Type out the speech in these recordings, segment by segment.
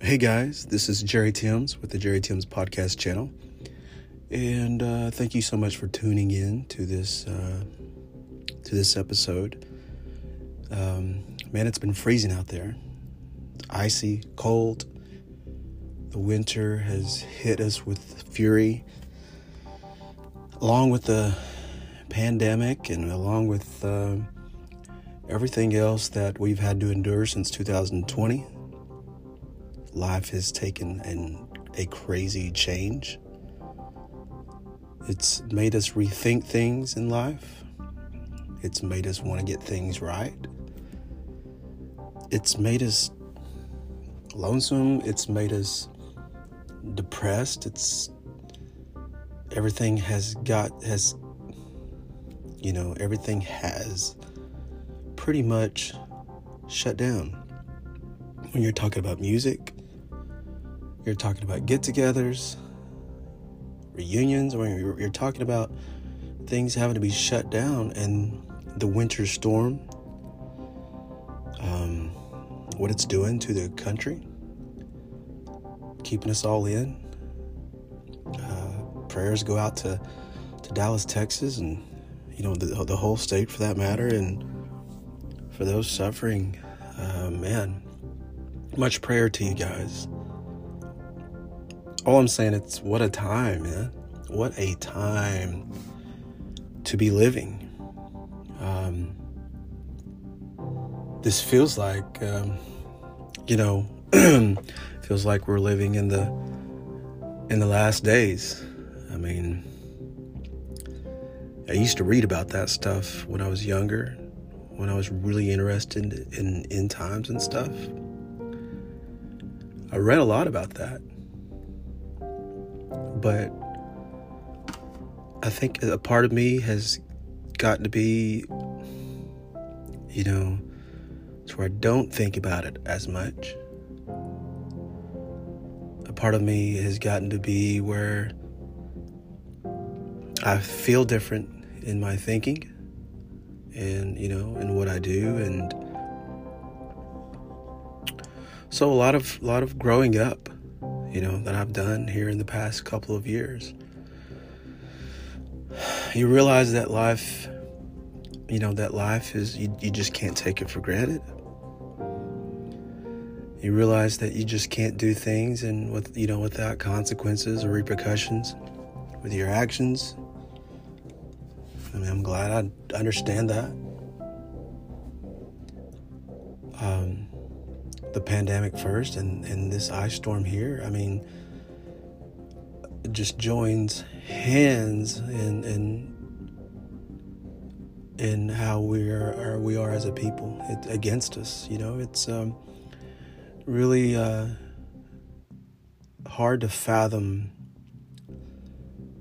Hey guys, this is Jerry Timms with the Jerry Timms Podcast channel. And uh, thank you so much for tuning in to this uh, to this episode. Um, man, it's been freezing out there. Icy, cold. The winter has hit us with fury. Along with the pandemic and along with uh, everything else that we've had to endure since 2020 life has taken an, a crazy change. It's made us rethink things in life. It's made us want to get things right. It's made us lonesome. It's made us depressed. It's everything has got has you know, everything has pretty much shut down. When you're talking about music, you're talking about get togethers, reunions, or you're, you're talking about things having to be shut down and the winter storm, um, what it's doing to the country, keeping us all in. Uh, prayers go out to, to Dallas, Texas, and you know the, the whole state for that matter, and for those suffering, uh, man, much prayer to you guys all I'm saying it's what a time, man. What a time to be living. Um, this feels like, um, you know, feels like we're living in the in the last days. I mean, I used to read about that stuff when I was younger, when I was really interested in in times and stuff. I read a lot about that but I think a part of me has gotten to be, you know, to where I don't think about it as much. A part of me has gotten to be where I feel different in my thinking and, you know, in what I do and so a lot of a lot of growing up you know, that I've done here in the past couple of years. You realize that life, you know, that life is, you, you just can't take it for granted. You realize that you just can't do things and with, you know, without consequences or repercussions with your actions. I mean, I'm glad I understand that. Um, the pandemic first and, and this ice storm here, I mean, just joins hands in in in how we are we are as a people it, against us. You know, it's um, really uh, hard to fathom.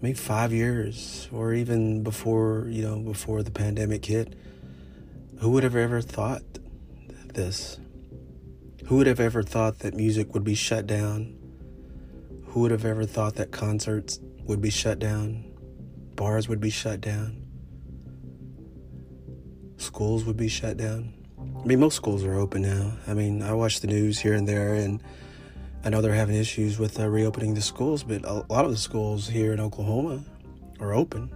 Maybe five years, or even before you know, before the pandemic hit, who would have ever thought this? Who would have ever thought that music would be shut down? Who would have ever thought that concerts would be shut down? Bars would be shut down? Schools would be shut down? I mean, most schools are open now. I mean, I watch the news here and there, and I know they're having issues with uh, reopening the schools, but a lot of the schools here in Oklahoma are open.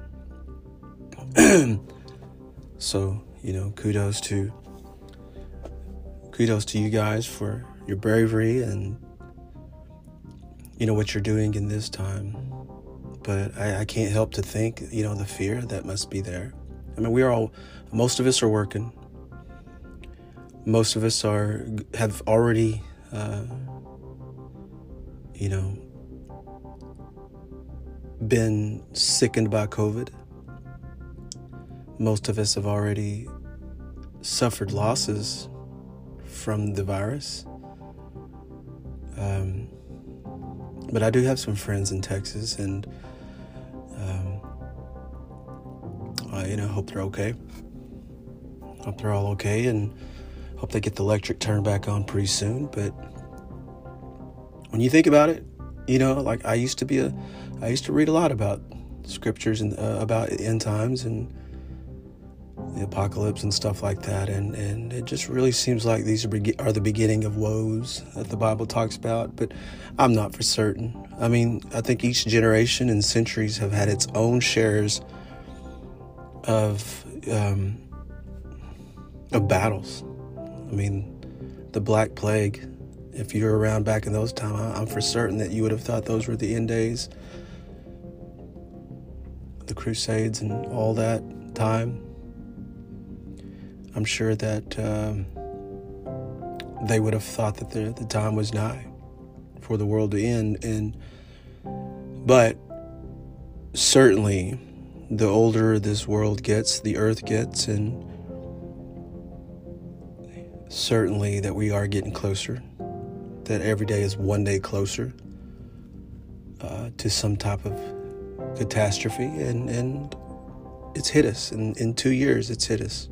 so, you know, kudos to kudos to you guys for your bravery and you know what you're doing in this time. But I, I, can't help to think you know the fear that must be there. I mean we are all most of us are working. Most of us are have already uh, you know been sickened by covid. Most of us have already suffered losses from the virus. Um, but I do have some friends in Texas, and um, I, you know, hope they're okay. Hope they're all okay, and hope they get the electric turned back on pretty soon. But when you think about it, you know, like I used to be a, I used to read a lot about scriptures and uh, about end times and the apocalypse and stuff like that. And, and it just really seems like these are, the beginning of woes that the Bible talks about, but I'm not for certain. I mean, I think each generation and centuries have had its own shares of um, of battles. I mean, the Black Plague. If you were around back in those times, I'm for certain that you would have thought those were the end days. The Crusades and all that time. I'm sure that um, they would have thought that the, the time was nigh for the world to end. And but certainly, the older this world gets, the earth gets, and certainly that we are getting closer. That every day is one day closer uh, to some type of catastrophe, and and it's hit us. In in two years, it's hit us.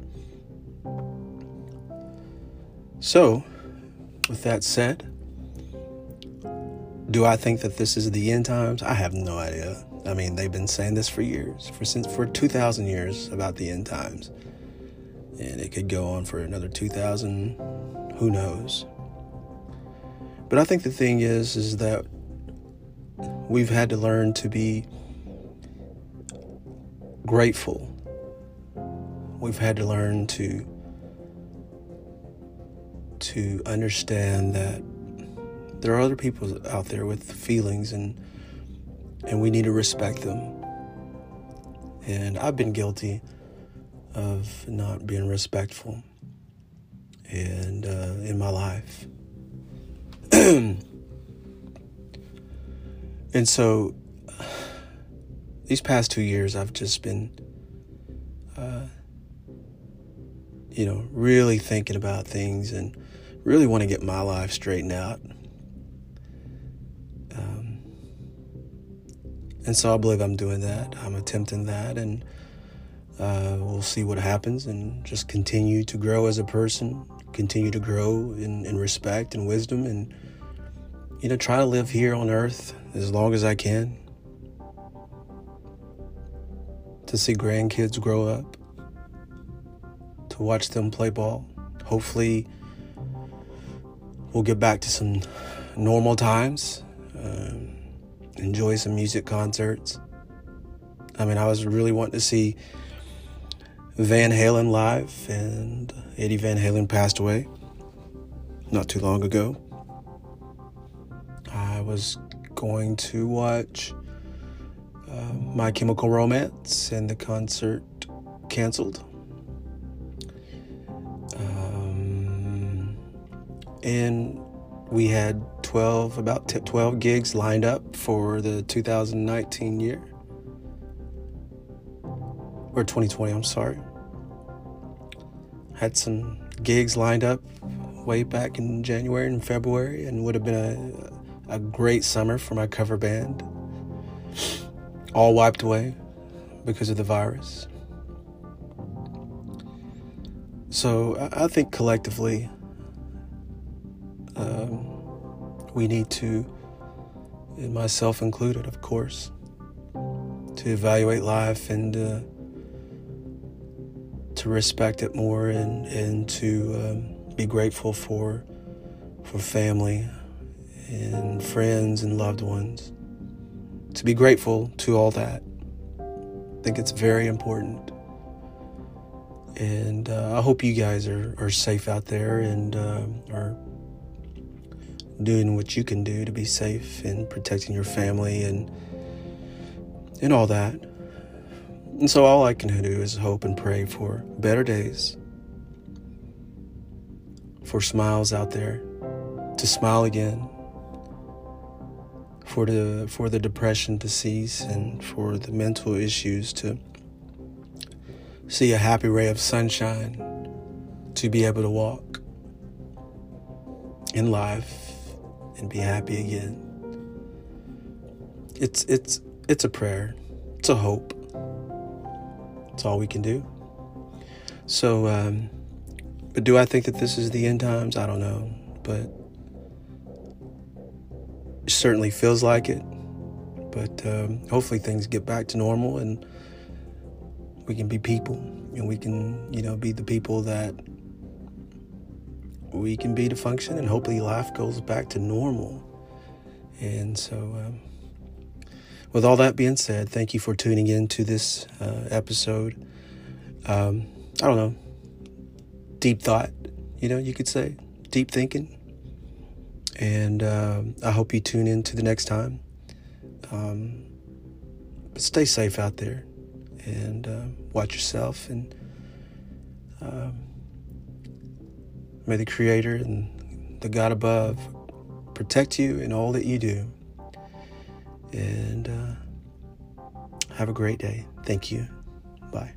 So, with that said, do I think that this is the end times? I have no idea. I mean, they've been saying this for years, for since for 2000 years about the end times. And it could go on for another 2000, who knows. But I think the thing is is that we've had to learn to be grateful. We've had to learn to to understand that there are other people out there with feelings and and we need to respect them. And I've been guilty of not being respectful and uh, in my life. and so these past two years I've just been uh, you know, really thinking about things and really want to get my life straightened out. Um, and so I believe I'm doing that. I'm attempting that, and uh, we'll see what happens and just continue to grow as a person, continue to grow in, in respect and wisdom, and, you know, try to live here on earth as long as I can. To see grandkids grow up, to watch them play ball. Hopefully, we'll get back to some normal times, um, enjoy some music concerts. I mean, I was really wanting to see Van Halen live, and Eddie Van Halen passed away not too long ago. I was going to watch uh, My Chemical Romance, and the concert canceled. And we had 12 about 12 gigs lined up for the 2019 year. Or 2020 i'm sorry. Had some gigs lined up way back in january and february and would have been a, a great summer for my cover band. All wiped away because of the virus. So i think collectively we need to, myself included, of course, to evaluate life and uh, to respect it more and, and to um, be grateful for, for family and friends and loved ones. To be grateful to all that. I think it's very important. And uh, I hope you guys are, are safe out there and uh, are doing what you can do to be safe and protecting your family and and all that. And so all I can do is hope and pray for better days, for smiles out there, to smile again, for the for the depression to cease and for the mental issues to see a happy ray of sunshine, to be able to walk in life and be happy again. It's it's it's a prayer. It's a hope. It's all we can do. So, um, but do I think that this is the end times? I don't know, but it certainly feels like it. But um, hopefully things get back to normal and we can be people and we can, you know, be the people that we can be to function, and hopefully life goes back to normal. And so, um, with all that being said, thank you for tuning in to this uh, episode. Um, I don't know, deep thought, you know, you could say, deep thinking. And uh, I hope you tune in to the next time. Um, stay safe out there and uh, watch yourself. And um, may the Creator and the God above protect you in all that you do. And uh, have a great day. Thank you. Bye.